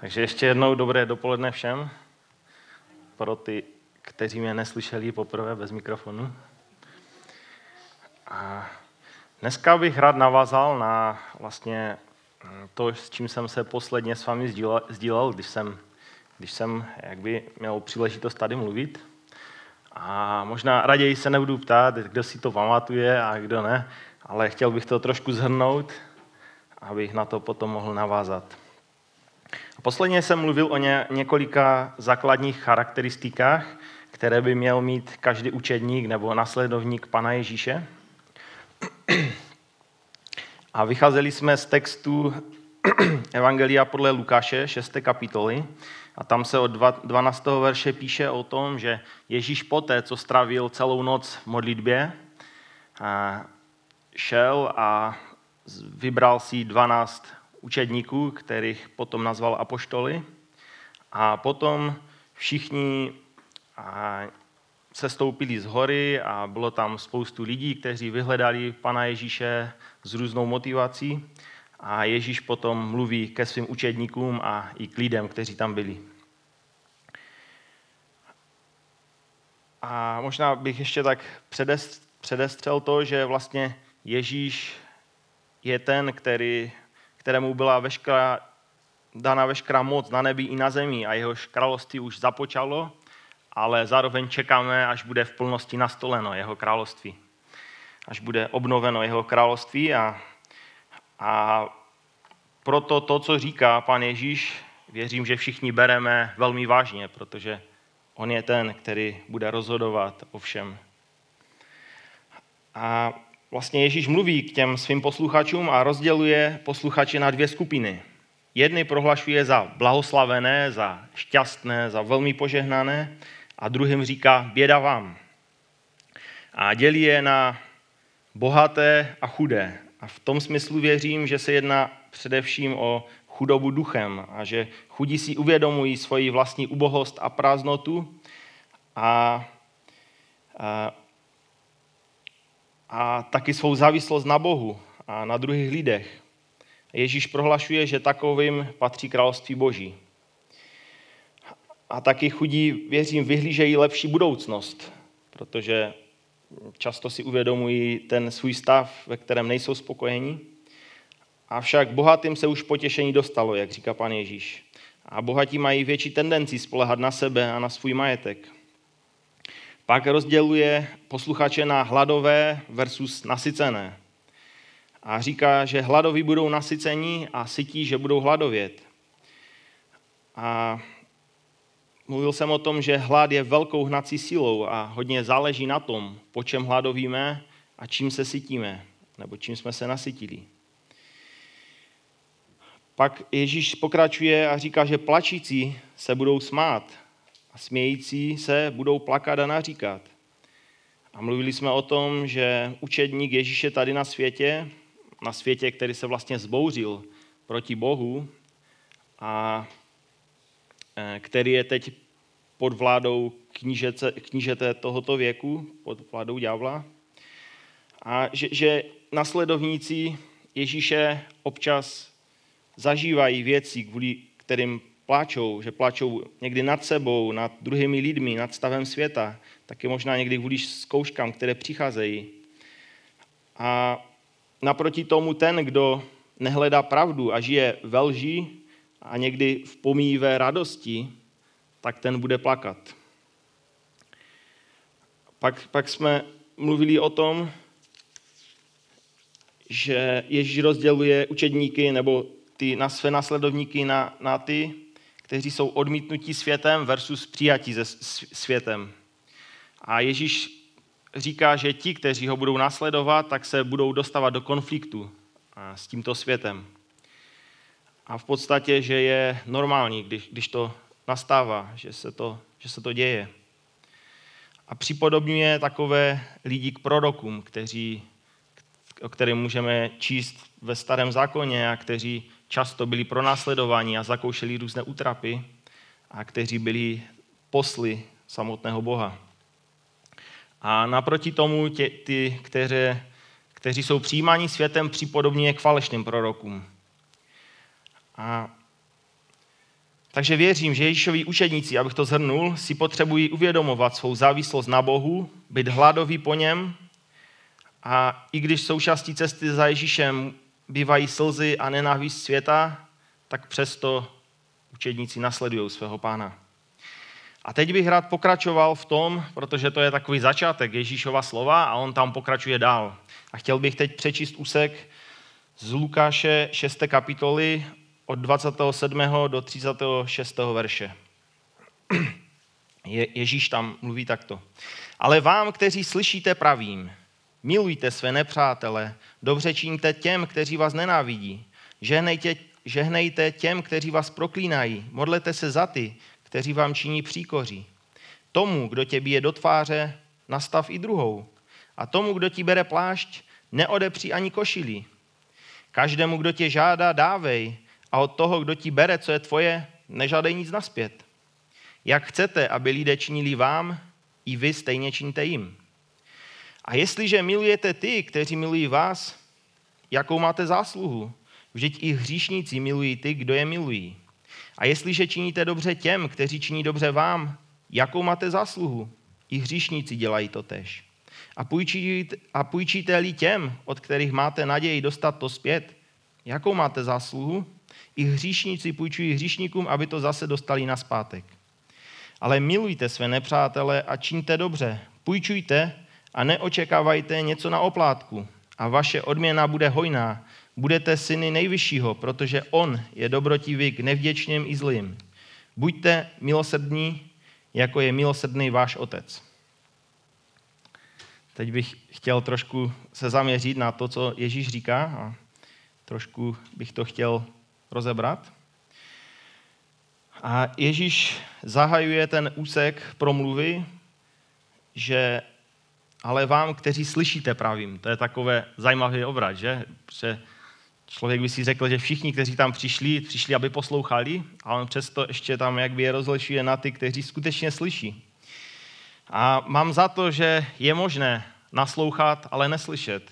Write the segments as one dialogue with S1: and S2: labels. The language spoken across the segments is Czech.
S1: Takže ještě jednou dobré dopoledne všem. Pro ty, kteří mě neslyšeli poprvé bez mikrofonu. A dneska bych rád navázal na vlastně to, s čím jsem se posledně s vámi sdílel, sdílel když jsem, když jsem jakby měl příležitost tady mluvit. A možná raději se nebudu ptát, kdo si to pamatuje a kdo ne, ale chtěl bych to trošku zhrnout, abych na to potom mohl navázat. Posledně jsem mluvil o ně, několika základních charakteristikách, které by měl mít každý učedník nebo nasledovník Pana Ježíše. A vycházeli jsme z textu Evangelia podle Lukáše, 6. kapitoly. A tam se od 12. verše píše o tom, že Ježíš poté, co strávil celou noc v modlitbě, šel a vybral si 12 učedníků, kterých potom nazval apoštoly. A potom všichni se stoupili z hory a bylo tam spoustu lidí, kteří vyhledali Pana Ježíše s různou motivací. A Ježíš potom mluví ke svým učedníkům a i k lidem, kteří tam byli. A možná bych ještě tak předestřel to, že vlastně Ježíš je ten, který kterému byla veškerá, dána veškerá moc na nebi i na zemi a jehož království už započalo, ale zároveň čekáme, až bude v plnosti nastoleno jeho království. Až bude obnoveno jeho království a, a proto to, co říká pan Ježíš, věřím, že všichni bereme velmi vážně, protože on je ten, který bude rozhodovat o všem. A vlastně Ježíš mluví k těm svým posluchačům a rozděluje posluchače na dvě skupiny. Jedny prohlašuje za blahoslavené, za šťastné, za velmi požehnané a druhým říká běda vám. A dělí je na bohaté a chudé. A v tom smyslu věřím, že se jedná především o chudobu duchem a že chudí si uvědomují svoji vlastní ubohost a prázdnotu a, a a taky svou závislost na Bohu a na druhých lidech. Ježíš prohlašuje, že takovým patří království Boží. A taky chudí, věřím, vyhlížejí lepší budoucnost, protože často si uvědomují ten svůj stav, ve kterém nejsou spokojení. Avšak bohatým se už potěšení dostalo, jak říká pan Ježíš. A bohatí mají větší tendenci spolehat na sebe a na svůj majetek. Pak rozděluje posluchače na hladové versus nasycené. A říká, že hladoví budou nasycení a sytí, že budou hladovět. A mluvil jsem o tom, že hlad je velkou hnací silou a hodně záleží na tom, po čem hladovíme a čím se sytíme, nebo čím jsme se nasytili. Pak Ježíš pokračuje a říká, že plačící se budou smát a smějící se budou plakat a naříkat. A mluvili jsme o tom, že učedník Ježíše tady na světě, na světě, který se vlastně zbouřil proti Bohu a e, který je teď pod vládou knížete, knížete tohoto věku, pod vládou ďábla. A že, že nasledovníci Ježíše občas zažívají věci, kvůli kterým pláčou, že pláčou někdy nad sebou, nad druhými lidmi, nad stavem světa, taky možná někdy kvůli zkouškám, které přicházejí. A naproti tomu ten, kdo nehledá pravdu a žije ve lži a někdy v pomíjivé radosti, tak ten bude plakat. Pak, pak jsme mluvili o tom, že Ježíš rozděluje učedníky nebo ty na své nasledovníky na, na ty, kteří jsou odmítnutí světem versus přijatí se světem. A Ježíš říká, že ti, kteří ho budou následovat, tak se budou dostávat do konfliktu s tímto světem. A v podstatě, že je normální, když, když to nastává, že se to, že se to děje. A připodobňuje takové lidi k prorokům, kteří, o kterých můžeme číst ve starém zákoně a kteří často byli pronásledováni a zakoušeli různé útrapy a kteří byli posly samotného Boha. A naproti tomu tě, ty, kteří, kteří jsou přijímáni světem, připodobně k falešným prorokům. A Takže věřím, že Ježíšovi učedníci, abych to zhrnul, si potřebují uvědomovat svou závislost na Bohu, být hladoví po něm a i když součástí cesty za Ježíšem bývají slzy a nenávist světa, tak přesto učedníci nasledují svého pána. A teď bych rád pokračoval v tom, protože to je takový začátek Ježíšova slova a on tam pokračuje dál. A chtěl bych teď přečíst úsek z Lukáše 6. kapitoly od 27. do 36. verše. Je, Ježíš tam mluví takto. Ale vám, kteří slyšíte pravím, milujte své nepřátele, dobře činíte těm, kteří vás nenávidí, žehnejte, žehnejte těm, kteří vás proklínají, modlete se za ty, kteří vám činí příkoří. Tomu, kdo tě bije do tváře, nastav i druhou. A tomu, kdo ti bere plášť, neodepří ani košilí. Každému, kdo tě žádá, dávej, a od toho, kdo ti bere, co je tvoje, nežádej nic naspět. Jak chcete, aby lidé činili vám, i vy stejně činíte jim. A jestliže milujete ty, kteří milují vás, jakou máte zásluhu? Vždyť i hříšníci milují ty, kdo je milují. A jestliže činíte dobře těm, kteří činí dobře vám, jakou máte zásluhu? I hříšníci dělají to tež. A, půjčíte, a půjčíte-li těm, od kterých máte naději dostat to zpět, jakou máte zásluhu? I hříšníci půjčují hříšníkům, aby to zase dostali na zpátek. Ale milujte své nepřátele a čiňte dobře. Půjčujte a neočekávajte něco na oplátku. A vaše odměna bude hojná. Budete syny nejvyššího, protože on je dobrotivý k nevděčným i zlým. Buďte milosrdní, jako je milosrdný váš otec. Teď bych chtěl trošku se zaměřit na to, co Ježíš říká a trošku bych to chtěl rozebrat. A Ježíš zahajuje ten úsek promluvy, že ale vám, kteří slyšíte pravím, to je takové zajímavý obrat, že? Protože člověk by si řekl, že všichni, kteří tam přišli, přišli, aby poslouchali, a on přesto ještě tam jak by je rozlišuje na ty, kteří skutečně slyší. A mám za to, že je možné naslouchat, ale neslyšet.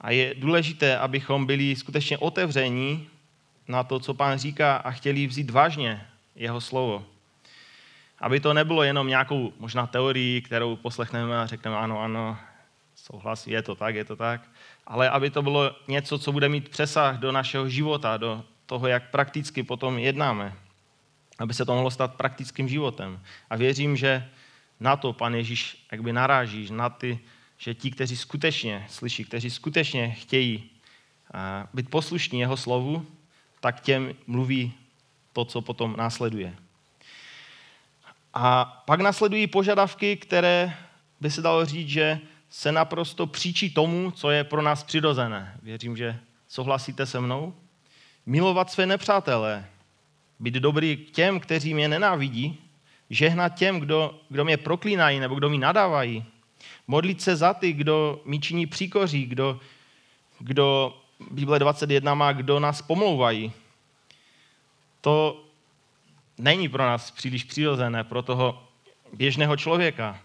S1: A je důležité, abychom byli skutečně otevření na to, co pán říká a chtěli vzít vážně jeho slovo. Aby to nebylo jenom nějakou možná teorii, kterou poslechneme a řekneme ano, ano, souhlas, je to tak, je to tak, ale aby to bylo něco, co bude mít přesah do našeho života, do toho, jak prakticky potom jednáme. Aby se to mohlo stát praktickým životem. A věřím, že na to pan Ježíš jakby naráží, na ty, že ti, kteří skutečně slyší, kteří skutečně chtějí být poslušní jeho slovu, tak těm mluví to, co potom následuje. A pak následují požadavky, které by se dalo říct, že se naprosto příčí tomu, co je pro nás přirozené. Věřím, že souhlasíte se mnou. Milovat své nepřátelé, být dobrý k těm, kteří mě nenávidí, žehnat těm, kdo, kdo mě proklínají nebo kdo mi nadávají, modlit se za ty, kdo mi činí příkoří, kdo, kdo Bible 21 má, kdo nás pomlouvají. To není pro nás příliš přirozené, pro toho běžného člověka.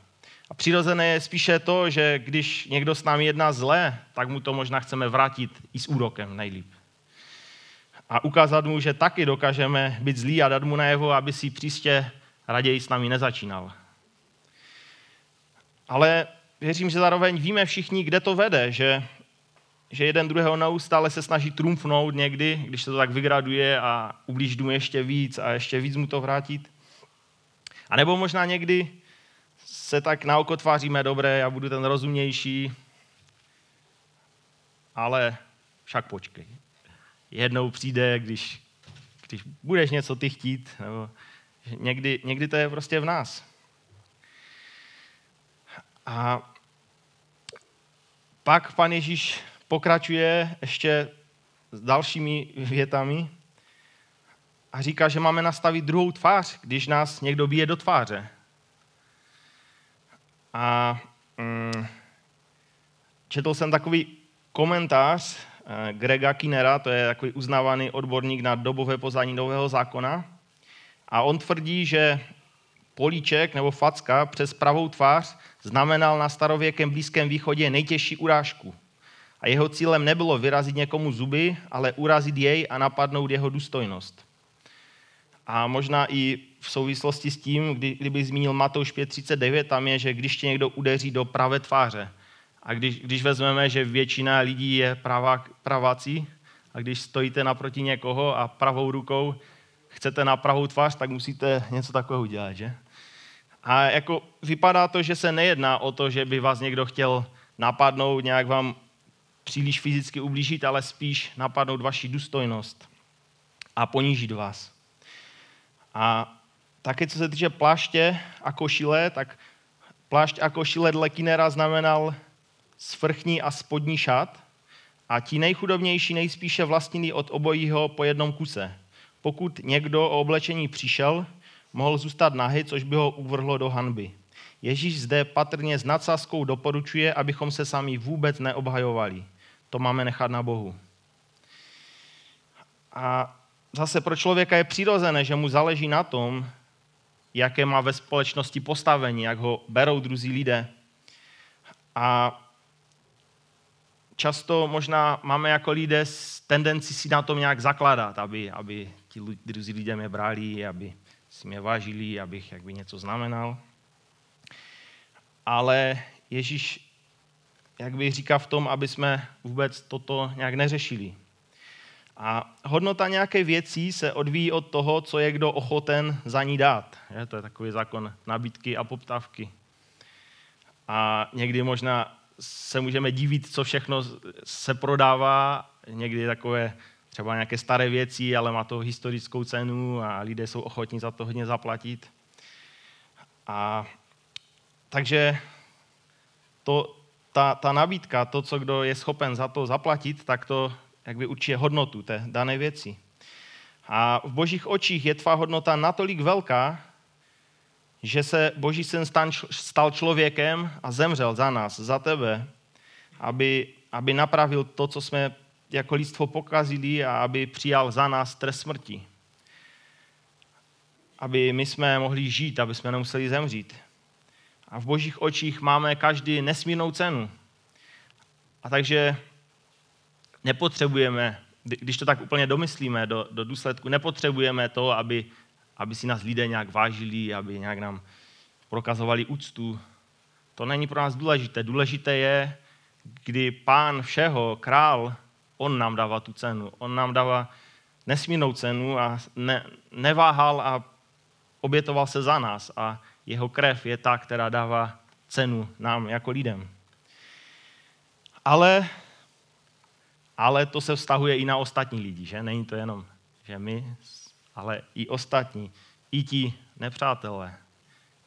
S1: A přirozené je spíše to, že když někdo s námi jedná zlé, tak mu to možná chceme vrátit i s úrokem nejlíp. A ukázat mu, že taky dokážeme být zlí a dát mu najevo, aby si příště raději s námi nezačínal. Ale věřím, že zároveň víme všichni, kde to vede, že že jeden druhého neustále se snaží trumfnout někdy, když se to tak vygraduje a ublíží mu ještě víc a ještě víc mu to vrátit. A nebo možná někdy se tak na oko tváříme, dobré, já budu ten rozumnější, ale však počkej. Jednou přijde, když, když budeš něco ty chtít, nebo někdy, někdy to je prostě v nás. A pak pan Ježíš pokračuje ještě s dalšími větami a říká, že máme nastavit druhou tvář, když nás někdo bije do tváře. A mm, četl jsem takový komentář eh, Grega Kinera, to je takový uznávaný odborník na dobové poznání nového zákona. A on tvrdí, že políček nebo facka přes pravou tvář znamenal na starověkém Blízkém východě nejtěžší urážku. A jeho cílem nebylo vyrazit někomu zuby, ale urazit jej a napadnout jeho důstojnost. A možná i v souvislosti s tím, kdy, kdybych zmínil Matouš 5.39, tam je, že když tě někdo udeří do pravé tváře, a když, když vezmeme, že většina lidí je pravá, praváci, a když stojíte naproti někoho a pravou rukou chcete na pravou tvář, tak musíte něco takového udělat, že? A jako vypadá to, že se nejedná o to, že by vás někdo chtěl napadnout, nějak vám příliš fyzicky ublížit, ale spíš napadnout vaši důstojnost a ponížit vás. A také co se týče pláště a košile, tak plášť a košile dle Kinera znamenal svrchní a spodní šat a ti nejchudobnější nejspíše vlastnili od obojího po jednom kuse. Pokud někdo o oblečení přišel, mohl zůstat nahý, což by ho uvrhlo do hanby. Ježíš zde patrně s nadsázkou doporučuje, abychom se sami vůbec neobhajovali. To máme nechat na Bohu. A zase pro člověka je přirozené, že mu záleží na tom, jaké má ve společnosti postavení, jak ho berou druzí lidé. A často možná máme jako lidé tendenci si na tom nějak zakládat, aby, aby ti druzí lidé mě brali, aby si mě vážili, abych jak by něco znamenal. Ale Ježíš jak by říká v tom, aby jsme vůbec toto nějak neřešili. A hodnota nějaké věcí se odvíjí od toho, co je kdo ochoten za ní dát. Je, to je takový zákon nabídky a poptávky. A někdy možná se můžeme divit, co všechno se prodává, někdy takové třeba nějaké staré věci, ale má to historickou cenu a lidé jsou ochotní za to hodně zaplatit. A takže to, ta, ta nabídka, to, co kdo je schopen za to zaplatit, tak to jak by určuje hodnotu té dané věci. A v božích očích je tvá hodnota natolik velká, že se boží syn stal člověkem a zemřel za nás, za tebe, aby, aby napravil to, co jsme jako lidstvo pokazili a aby přijal za nás trest smrti. Aby my jsme mohli žít, aby jsme nemuseli zemřít. A v božích očích máme každý nesmírnou cenu. A takže nepotřebujeme, když to tak úplně domyslíme do, do důsledku, nepotřebujeme to, aby, aby si nás lidé nějak vážili, aby nějak nám prokazovali úctu. To není pro nás důležité. Důležité je, kdy pán všeho, král, on nám dává tu cenu. On nám dává nesmírnou cenu a ne, neváhal a obětoval se za nás. A jeho krev je ta, která dává cenu nám jako lidem. Ale, ale to se vztahuje i na ostatní lidi, že? Není to jenom, že my, ale i ostatní, i ti nepřátelé.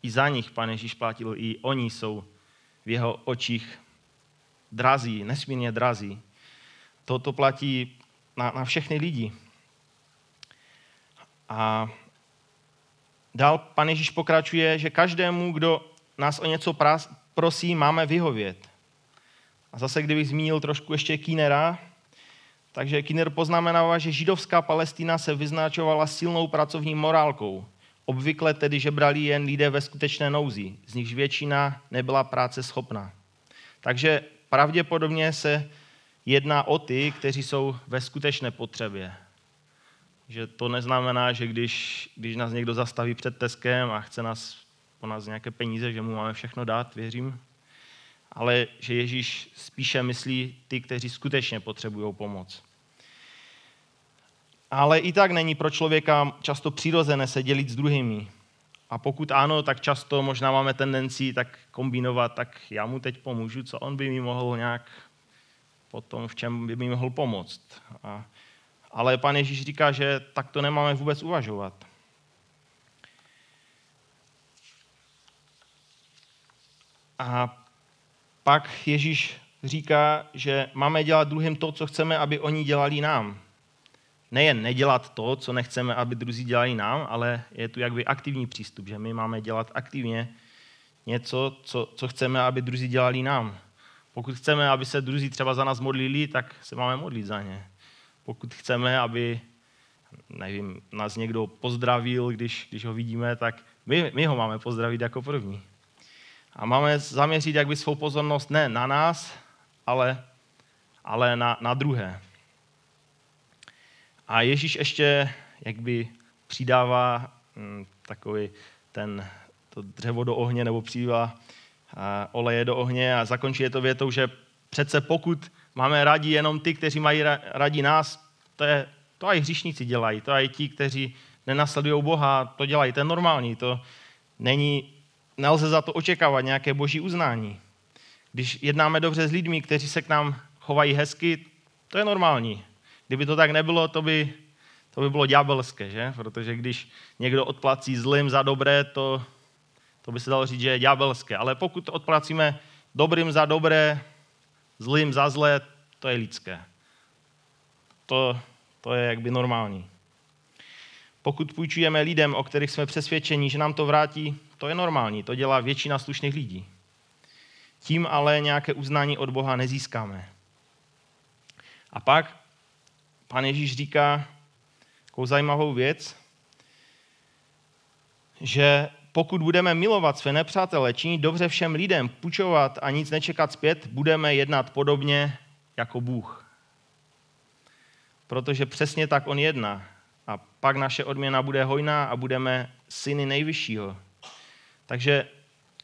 S1: I za nich pan Ježíš platil, i oni jsou v jeho očích drazí, nesmírně drazí. Toto platí na, na všechny lidi. A dál pan Ježíš pokračuje, že každému, kdo nás o něco prosí, máme vyhovět. A zase, kdybych zmínil trošku ještě Kínera, takže Kiner poznamenává, že židovská Palestina se vyznačovala silnou pracovní morálkou. Obvykle tedy žebrali jen lidé ve skutečné nouzi, z nichž většina nebyla práce schopná. Takže pravděpodobně se jedná o ty, kteří jsou ve skutečné potřebě. Že to neznamená, že když, když nás někdo zastaví před Teskem a chce nás po nás nějaké peníze, že mu máme všechno dát, věřím, ale že Ježíš spíše myslí ty, kteří skutečně potřebují pomoc. Ale i tak není pro člověka často přirozené se dělit s druhými. A pokud ano, tak často možná máme tendenci tak kombinovat, tak já mu teď pomůžu, co on by mi mohl nějak potom, v čem by mi mohl pomoct. A, ale pan Ježíš říká, že tak to nemáme vůbec uvažovat. A pak Ježíš říká, že máme dělat druhým to, co chceme, aby oni dělali nám. Nejen nedělat to, co nechceme, aby druzí dělali nám, ale je tu jakby aktivní přístup, že my máme dělat aktivně něco, co, co chceme, aby druzí dělali nám. Pokud chceme, aby se druzí třeba za nás modlili, tak se máme modlit za ně. Pokud chceme, aby nevím, nás někdo pozdravil, když, když ho vidíme, tak my, my ho máme pozdravit jako první. A máme zaměřit jakby svou pozornost ne na nás, ale, ale na, na druhé. A Ježíš ještě jakby přidává hm, takový ten, to dřevo do ohně nebo přidává oleje do ohně a zakončí to větou, že přece pokud máme rádi jenom ty, kteří mají rádi nás, to, je, to i hříšníci dělají, to i ti, kteří nenasledují Boha, to dělají, to je normální, to není, nelze za to očekávat nějaké boží uznání. Když jednáme dobře s lidmi, kteří se k nám chovají hezky, to je normální. Kdyby to tak nebylo, to by, to by bylo ďábelské, že? Protože když někdo odplací zlým za dobré, to, to by se dalo říct, že je ďábelské. Ale pokud odplacíme dobrým za dobré, zlým za zlé, to je lidské. To, to je jakby normální. Pokud půjčujeme lidem, o kterých jsme přesvědčeni, že nám to vrátí, to je normální, to dělá většina slušných lidí. Tím ale nějaké uznání od Boha nezískáme. A pak pan Ježíš říká takovou zajímavou věc, že pokud budeme milovat své nepřátele, činit dobře všem lidem, půjčovat a nic nečekat zpět, budeme jednat podobně jako Bůh. Protože přesně tak on jedná. A pak naše odměna bude hojná a budeme syny nejvyššího. Takže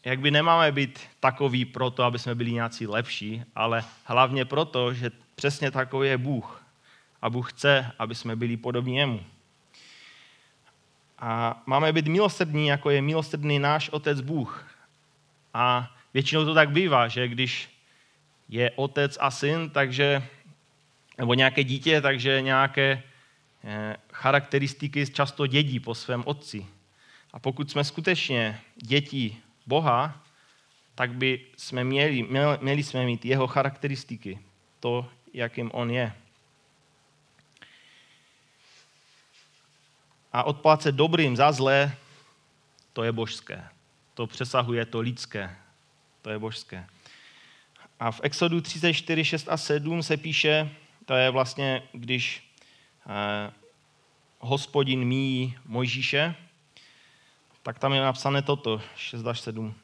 S1: jak by nemáme být takový proto, aby jsme byli nějací lepší, ale hlavně proto, že přesně takový je Bůh. A Bůh chce, aby jsme byli podobní jemu. A máme být milosrdní, jako je milosrdný náš Otec Bůh. A většinou to tak bývá, že když je otec a syn, takže, nebo nějaké dítě, takže nějaké eh, charakteristiky často dědí po svém otci. A pokud jsme skutečně děti Boha, tak by jsme měli, měli jsme mít jeho charakteristiky, to, jakým on je. A odplácet dobrým za zlé, to je božské. To přesahuje to lidské. To je božské. A v Exodu 34, 6 a 7 se píše, to je vlastně, když eh, hospodin míjí Mojžíše, tak tam je napsané toto, 6 až 7.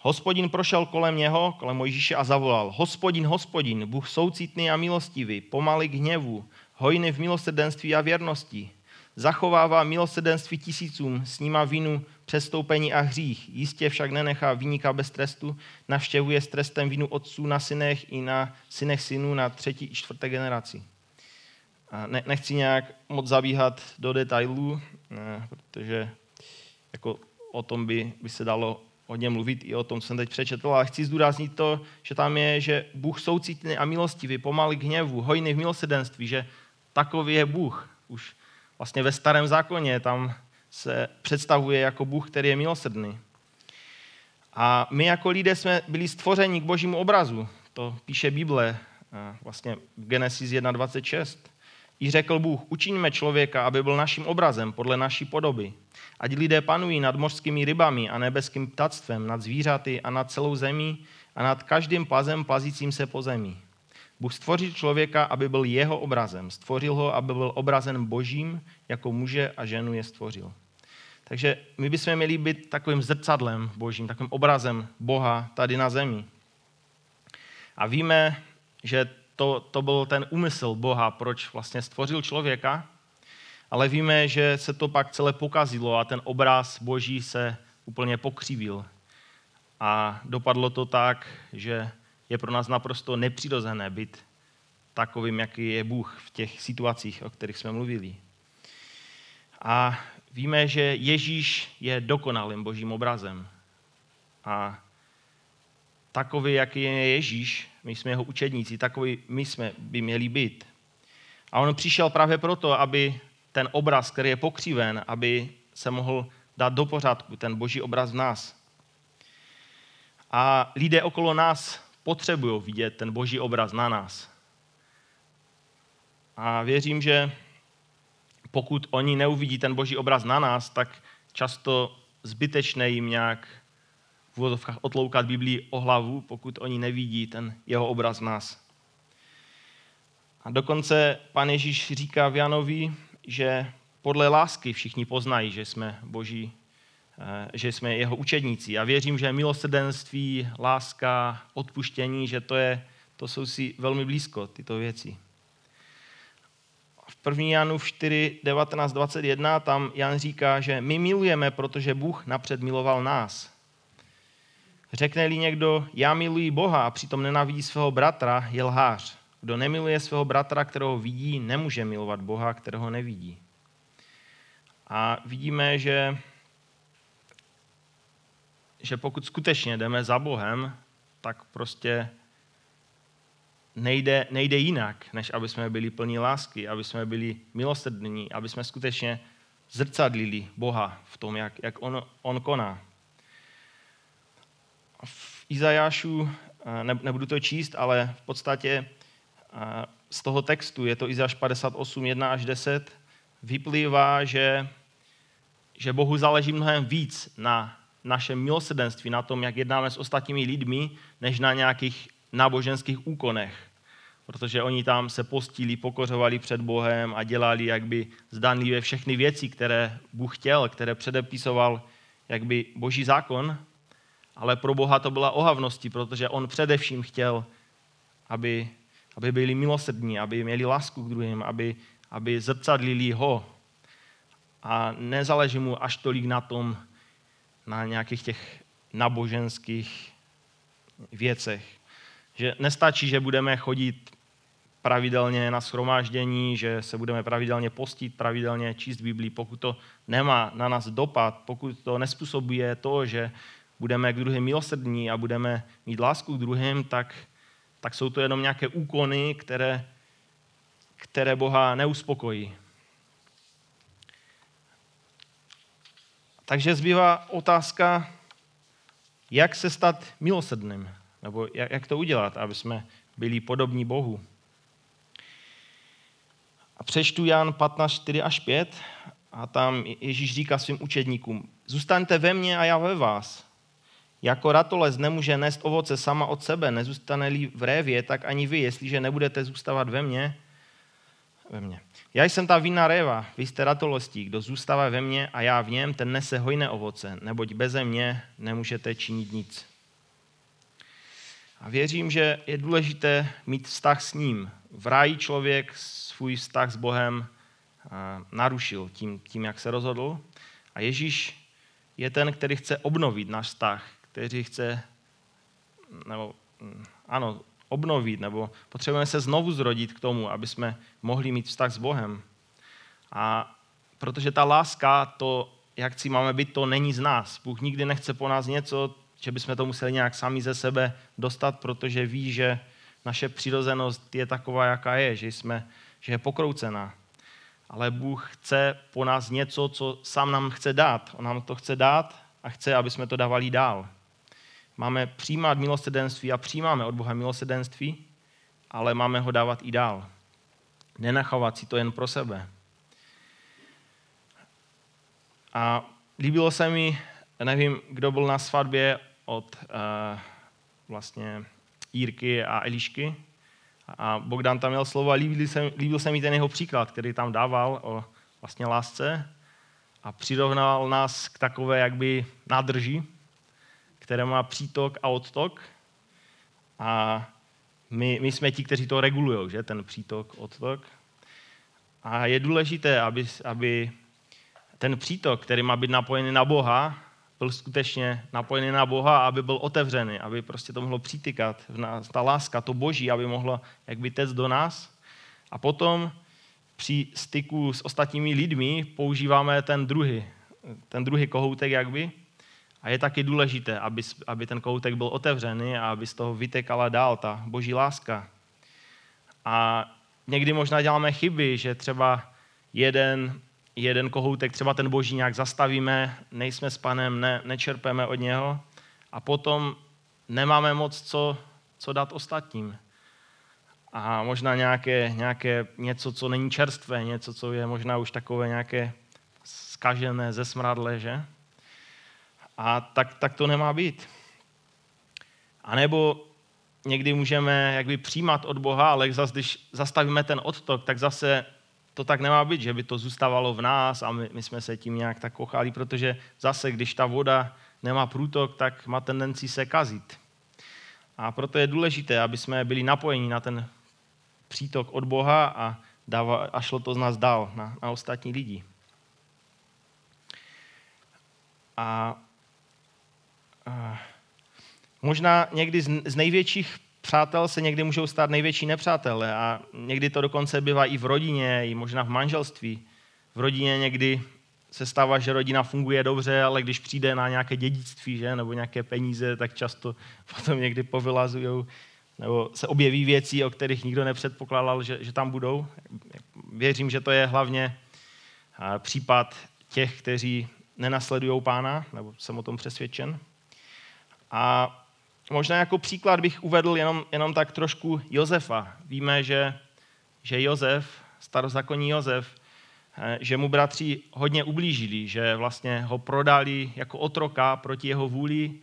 S1: Hospodin prošel kolem něho, kolem Mojžíše a zavolal, hospodin, hospodin, Bůh soucitný a milostivý, pomalý k hněvu, hojný v milosrdenství a věrnosti, zachovává milosrdenství tisícům, snímá vinu, přestoupení a hřích, jistě však nenechá vyníka bez trestu, navštěvuje s trestem vinu otců na synech i na synech synů na třetí i čtvrté generaci. A ne, nechci nějak moc zabíhat do detailů, ne, protože jako o tom by, by se dalo hodně mluvit, i o tom jsem teď přečetl, ale chci zdůraznit to, že tam je, že Bůh soucitný a milostivý, pomalý k hněvu, hojný v milosedenství, že takový je Bůh. Už vlastně ve starém zákoně tam se představuje jako Bůh, který je milosrdný. A my jako lidé jsme byli stvořeni k božímu obrazu. To píše Bible vlastně v Genesis 1.26. I řekl Bůh, učiňme člověka, aby byl naším obrazem podle naší podoby. Ať lidé panují nad mořskými rybami a nebeským ptactvem, nad zvířaty a nad celou zemí a nad každým plazem plazícím se po zemi. Bůh stvořil člověka, aby byl jeho obrazem. Stvořil ho, aby byl obrazen božím, jako muže a ženu je stvořil. Takže my bychom měli být takovým zrcadlem božím, takovým obrazem Boha tady na zemi. A víme, že to, to byl ten úmysl Boha, proč vlastně stvořil člověka, ale víme, že se to pak celé pokazilo a ten obraz boží se úplně pokřivil. A dopadlo to tak, že je pro nás naprosto nepřirozené být takovým, jaký je Bůh v těch situacích, o kterých jsme mluvili. A víme, že Ježíš je dokonalým božím obrazem. A takový, jaký je Ježíš, my jsme jeho učedníci, takový my jsme by měli být. A on přišel právě proto, aby ten obraz, který je pokřiven, aby se mohl dát do pořádku, ten boží obraz v nás. A lidé okolo nás potřebují vidět ten boží obraz na nás. A věřím, že pokud oni neuvidí ten boží obraz na nás, tak často zbytečné jim nějak v úvodovkách otloukat Biblii o hlavu, pokud oni nevidí ten jeho obraz v nás. A dokonce pan Ježíš říká v Janovi, že podle lásky všichni poznají, že jsme boží, že jsme jeho učedníci. A věřím, že milosrdenství, láska, odpuštění, že to, je, to jsou si velmi blízko, tyto věci. 1. Janův 4, 19, 21, tam Jan říká, že my milujeme, protože Bůh napřed miloval nás. Řekne-li někdo, já miluji Boha a přitom nenavidí svého bratra, je lhář. Kdo nemiluje svého bratra, kterého vidí, nemůže milovat Boha, kterého nevidí. A vidíme, že, že pokud skutečně jdeme za Bohem, tak prostě nejde, nejde jinak, než aby jsme byli plní lásky, aby jsme byli milosrdní, aby jsme skutečně zrcadlili Boha v tom, jak, jak on, on koná. V Izajášu, eh, nebudu to číst, ale v podstatě eh, z toho textu, je to Izajáš 58, 1 až 10, vyplývá, že, že Bohu záleží mnohem víc na našem milosrdenství, na tom, jak jednáme s ostatními lidmi, než na nějakých náboženských úkonech. Protože oni tam se postili, pokořovali před Bohem a dělali jakby zdanlivě všechny věci, které Bůh chtěl, které předepisoval jakby boží zákon, ale pro Boha to byla ohavností, protože on především chtěl, aby, aby byli milosrdní, aby měli lásku k druhým, aby, aby zrcadlili ho. A nezáleží mu až tolik na tom, na nějakých těch naboženských věcech. Že nestačí, že budeme chodit pravidelně na shromáždění, že se budeme pravidelně postit, pravidelně číst Biblii, pokud to nemá na nás dopad, pokud to nespůsobuje to, že budeme k druhým milosrdní a budeme mít lásku k druhým, tak, tak jsou to jenom nějaké úkony, které, které Boha neuspokojí. Takže zbývá otázka, jak se stát milosrdným, nebo jak, to udělat, aby jsme byli podobní Bohu. A přečtu Jan 15, 4 až 5 a tam Ježíš říká svým učedníkům, zůstaňte ve mně a já ve vás. Jako ratolest nemůže nést ovoce sama od sebe, nezůstane-li v révě, tak ani vy, jestliže nebudete zůstávat ve mně, ve mně. Já jsem ta vinná réva, vy jste ratolestí, kdo zůstává ve mně a já v něm, ten nese hojné ovoce, neboť beze mě nemůžete činit nic. A věřím, že je důležité mít vztah s ním. V ráji člověk svůj vztah s Bohem narušil tím, tím, jak se rozhodl. A Ježíš je ten, který chce obnovit náš vztah, který chce, nebo mm, ano, obnovit, nebo potřebujeme se znovu zrodit k tomu, aby jsme mohli mít vztah s Bohem. A protože ta láska, to, jak si máme být, to není z nás. Bůh nikdy nechce po nás něco, že bychom to museli nějak sami ze sebe dostat, protože ví, že naše přirozenost je taková, jaká je, že, jsme, že je pokroucená. Ale Bůh chce po nás něco, co sám nám chce dát. On nám to chce dát a chce, aby jsme to dávali dál. Máme přijímat milosedenství a přijímáme od Boha milosedenství, ale máme ho dávat i dál. Nenachovat si to jen pro sebe. A líbilo se mi, nevím, kdo byl na svatbě od uh, vlastně Jírky a Elišky. A Bogdan tam měl slovo a líbil se, líbil se mi ten jeho příklad, který tam dával o vlastně lásce a přirovnal nás k takové jakby nádrži, které má přítok a odtok. A my, my jsme ti, kteří to regulují, že? ten přítok, odtok. A je důležité, aby, aby ten přítok, který má být napojený na Boha, byl skutečně napojený na Boha, aby byl otevřený, aby prostě to mohlo přitykat, ta láska, to boží, aby mohlo jakby tec do nás. A potom při styku s ostatními lidmi používáme ten druhý, ten druhý kohoutek jakby, a je taky důležité, aby, aby ten koutek byl otevřený a aby z toho vytekala dál ta boží láska. A někdy možná děláme chyby, že třeba jeden, jeden kohoutek, třeba ten boží nějak zastavíme, nejsme s panem, ne, nečerpeme od něho a potom nemáme moc co, co dát ostatním. A možná nějaké, nějaké něco, co není čerstvé, něco, co je možná už takové nějaké skažené, zesmradlé, že? A tak, tak to nemá být. A nebo někdy můžeme jakby přijímat od Boha, ale zase, když zastavíme ten odtok, tak zase to tak nemá být, že by to zůstávalo v nás a my, my jsme se tím nějak tak kochali, protože zase, když ta voda nemá průtok, tak má tendenci se kazit. A proto je důležité, aby jsme byli napojeni na ten přítok od Boha a dává, a šlo to z nás dál na, na ostatní lidi. A možná někdy z, největších přátel se někdy můžou stát největší nepřátelé a někdy to dokonce bývá i v rodině, i možná v manželství. V rodině někdy se stává, že rodina funguje dobře, ale když přijde na nějaké dědictví že, nebo nějaké peníze, tak často potom někdy povylazují nebo se objeví věci, o kterých nikdo nepředpokládal, že, že tam budou. Věřím, že to je hlavně případ těch, kteří nenasledují pána, nebo jsem o tom přesvědčen. A možná jako příklad bych uvedl jenom, jenom tak trošku Josefa. Víme, že, že Josef, starozakonní Josef, eh, že mu bratři hodně ublížili, že vlastně ho prodali jako otroka proti jeho vůli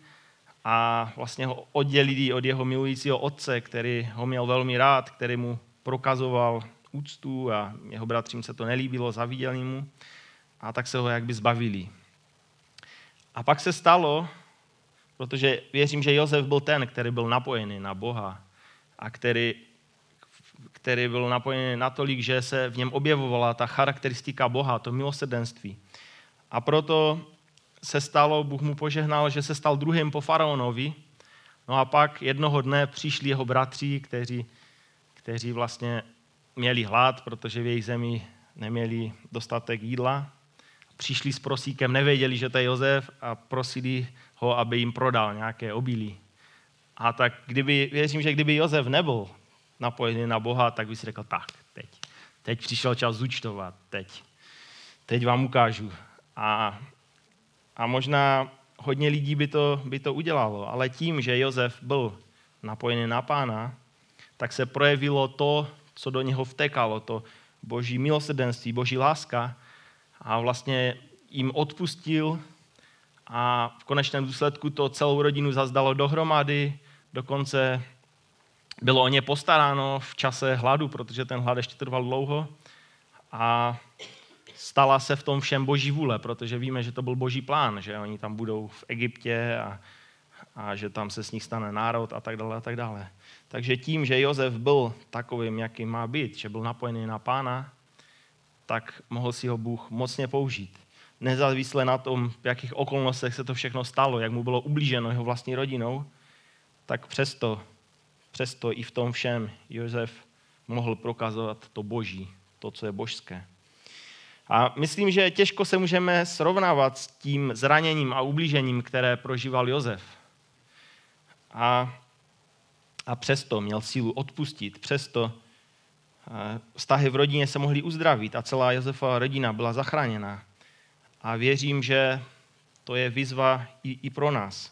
S1: a vlastně ho oddělili od jeho milujícího otce, který ho měl velmi rád, který mu prokazoval úctu a jeho bratřím se to nelíbilo, zaviděli mu a tak se ho jakby zbavili. A pak se stalo, protože věřím, že Josef byl ten, který byl napojený na Boha a který, který byl napojený natolik, že se v něm objevovala ta charakteristika Boha, to milosrdenství. A proto se stalo, Bůh mu požehnal, že se stal druhým po faraonovi. No a pak jednoho dne přišli jeho bratři, kteří, kteří vlastně měli hlad, protože v jejich zemi neměli dostatek jídla. Přišli s prosíkem, nevěděli, že to je Jozef a prosili ho, aby jim prodal nějaké obilí. A tak kdyby, věřím, že kdyby Jozef nebyl napojený na Boha, tak by si řekl, tak, teď, teď přišel čas zúčtovat, teď, teď vám ukážu. A a možná hodně lidí by to, by to udělalo, ale tím, že Jozef byl napojený na pána, tak se projevilo to, co do něho vtekalo, to boží milosrdenství, boží láska a vlastně jim odpustil a v konečném důsledku to celou rodinu zazdalo dohromady, dokonce bylo o ně postaráno v čase hladu, protože ten hlad ještě trval dlouho a stala se v tom všem boží vůle, protože víme, že to byl boží plán, že oni tam budou v Egyptě a, a že tam se s nich stane národ a tak dále a tak dále. Takže tím, že Jozef byl takovým, jaký má být, že byl napojený na pána, tak mohl si ho Bůh mocně použít. Nezávisle na tom, v jakých okolnostech se to všechno stalo, jak mu bylo ublíženo jeho vlastní rodinou, tak přesto, přesto i v tom všem Jozef mohl prokazovat to boží, to, co je božské. A myslím, že těžko se můžeme srovnávat s tím zraněním a ublížením, které prožíval Jozef. A, a přesto měl sílu odpustit, přesto vztahy v rodině se mohly uzdravit a celá Josefova rodina byla zachráněna. A věřím, že to je výzva i, i pro nás.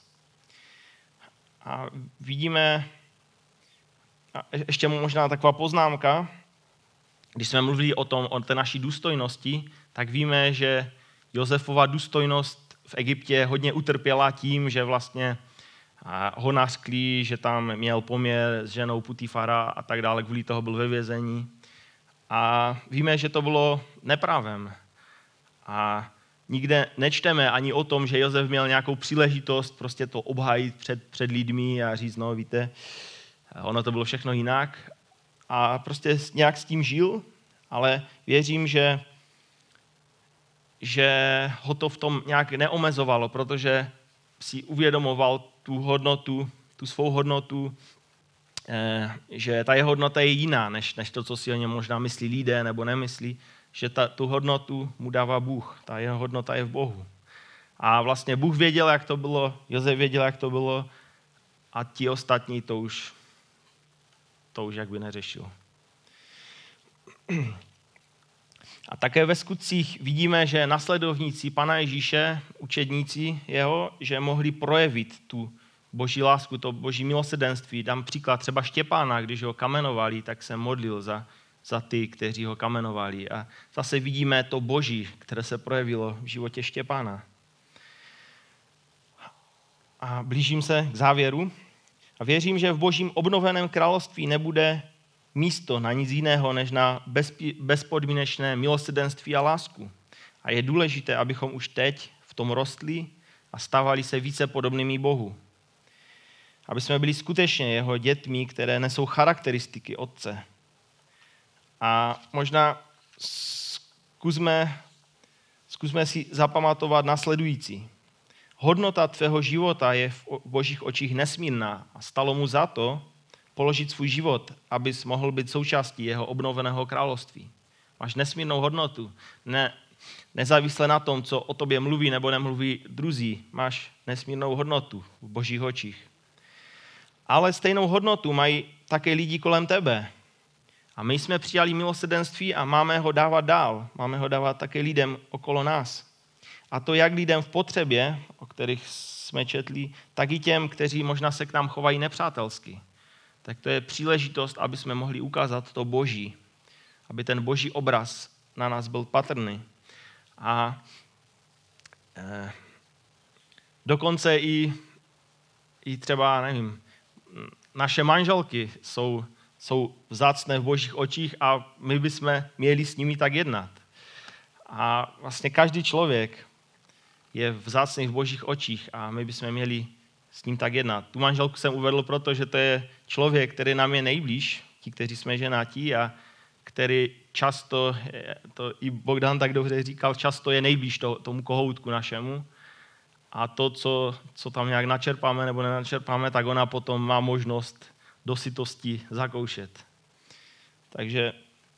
S1: A vidíme, a ještě možná taková poznámka, když jsme mluvili o, tom, o té naší důstojnosti, tak víme, že Josefova důstojnost v Egyptě hodně utrpěla tím, že vlastně ho naskli, že tam měl poměr s ženou Putifara a tak dále, kvůli toho byl ve vězení. A víme, že to bylo nepravem. A nikde nečteme ani o tom, že Josef měl nějakou příležitost prostě to obhájit před, před lidmi a říct, no víte, ono to bylo všechno jinak. A prostě nějak s tím žil, ale věřím, že, že ho to v tom nějak neomezovalo, protože si uvědomoval tu hodnotu, tu svou hodnotu, eh, že ta jeho hodnota je jiná, než, než to, co si o něm možná myslí lidé nebo nemyslí, že ta, tu hodnotu mu dává Bůh, ta jeho hodnota je v Bohu. A vlastně Bůh věděl, jak to bylo, Josef věděl, jak to bylo a ti ostatní to už to už jak by neřešil. A také ve skutcích vidíme, že nasledovníci Pana Ježíše, učedníci jeho, že mohli projevit tu boží lásku, to boží milosedenství. Dám příklad třeba Štěpána, když ho kamenovali, tak se modlil za, za ty, kteří ho kamenovali. A zase vidíme to boží, které se projevilo v životě Štěpána. A blížím se k závěru. A věřím, že v božím obnoveném království nebude místo na nic jiného, než na bezpodmínečné milosrdenství a lásku. A je důležité, abychom už teď v tom rostli a stávali se více podobnými Bohu. Aby jsme byli skutečně jeho dětmi, které nesou charakteristiky Otce. A možná zkusme, zkusme si zapamatovat nasledující. Hodnota tvého života je v božích očích nesmírná a stalo mu za to položit svůj život, abys mohl být součástí jeho obnoveného království. Máš nesmírnou hodnotu. Ne, nezávisle na tom, co o tobě mluví nebo nemluví druzí, máš nesmírnou hodnotu v božích očích. Ale stejnou hodnotu mají také lidi kolem tebe. A my jsme přijali milosedenství a máme ho dávat dál. Máme ho dávat také lidem okolo nás. A to jak lidem v potřebě, o kterých jsme četli, tak i těm, kteří možná se k nám chovají nepřátelsky. Tak to je příležitost, aby jsme mohli ukázat to boží. Aby ten boží obraz na nás byl patrný. A eh, dokonce i, i třeba, nevím, naše manželky jsou, jsou vzácné v božích očích a my bychom měli s nimi tak jednat. A vlastně každý člověk je vzácný v božích očích a my bychom měli s ním tak jednat. Tu manželku jsem uvedl proto, že to je člověk, který nám je nejblíž, ti, kteří jsme ženatí a který často, to i Bogdan tak dobře říkal, často je nejblíž to, tomu kohoutku našemu. A to, co, co tam nějak načerpáme nebo nenačerpáme, tak ona potom má možnost do sytosti zakoušet. Takže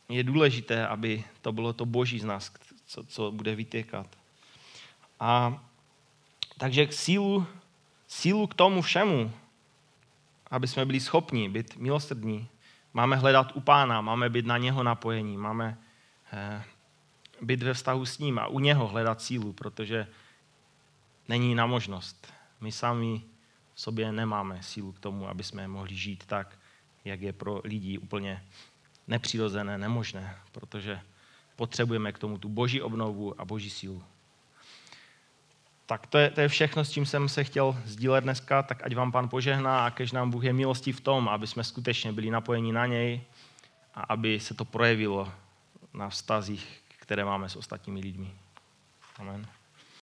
S1: je důležité, aby to bylo to boží z nás, co, co bude vytěkat. A takže sílu, sílu k tomu všemu, aby jsme byli schopni být milosrdní, máme hledat u pána, máme být na něho napojení, máme eh, být ve vztahu s ním a u něho hledat sílu, protože není na možnost. My sami v sobě nemáme sílu k tomu, aby jsme mohli žít tak, jak je pro lidi úplně nepřirozené, nemožné, protože potřebujeme k tomu tu boží obnovu a boží sílu. Tak to je, to je všechno, s čím jsem se chtěl sdílet dneska, tak ať vám pán požehná a kež nám Bůh je milostí v tom, aby jsme skutečně byli napojeni na něj a aby se to projevilo na vztazích, které máme s ostatními lidmi. Amen.